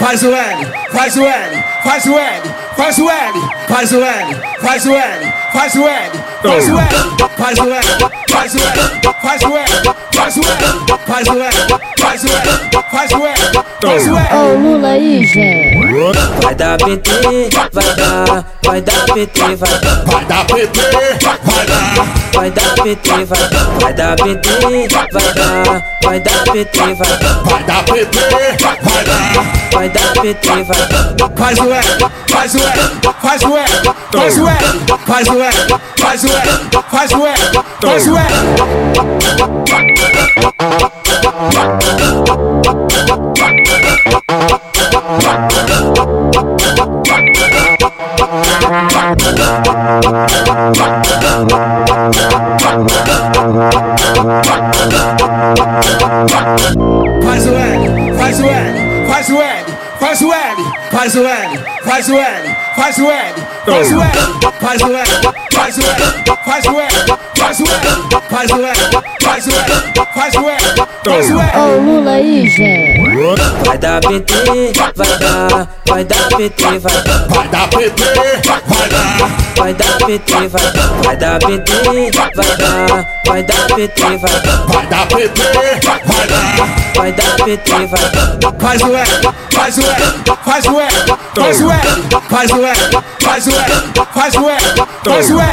faz o L, faz o L, faz o L, faz o L, faz o L, faz o L, faz o L, faz o L, faz o L, faz o L, faz o L, faz o L, faz o L, faz o L, faz o L, faz o L. Ô Lula aí, gente. Vai dar PT, vai dar, vai dar PT, vai dar, Vai dar PT, vai dar, vai dar PT, vai dar, vai dar PT, vai dar, vai dar PT, vai vai dar PT, vai dar. vai dar PT, vai. Faz o L, faz o L, faz o L, faz o L, faz o L, faz o L, faz o L, faz o L. Faz o L, faz o L, faz o L, faz o L, faz o L, faz o L, faz o L, faz o L, faz o L, faz o L, faz o L, faz o L, faz o L, faz o L, faz o L, faz o L. Ô Lula aí, gente. Vai dar PT, vai dar, vai dar PT, vai dar, Vai dar PT, vai dar PT, vai dar, vai dar PT, vai dar, vai dar PT, vai dar, vai dar PT, vai dar. vai dar PT, vai dar. Faz o L, faz o L, faz o L, faz o L, faz o L, faz o L, faz o L, faz o L.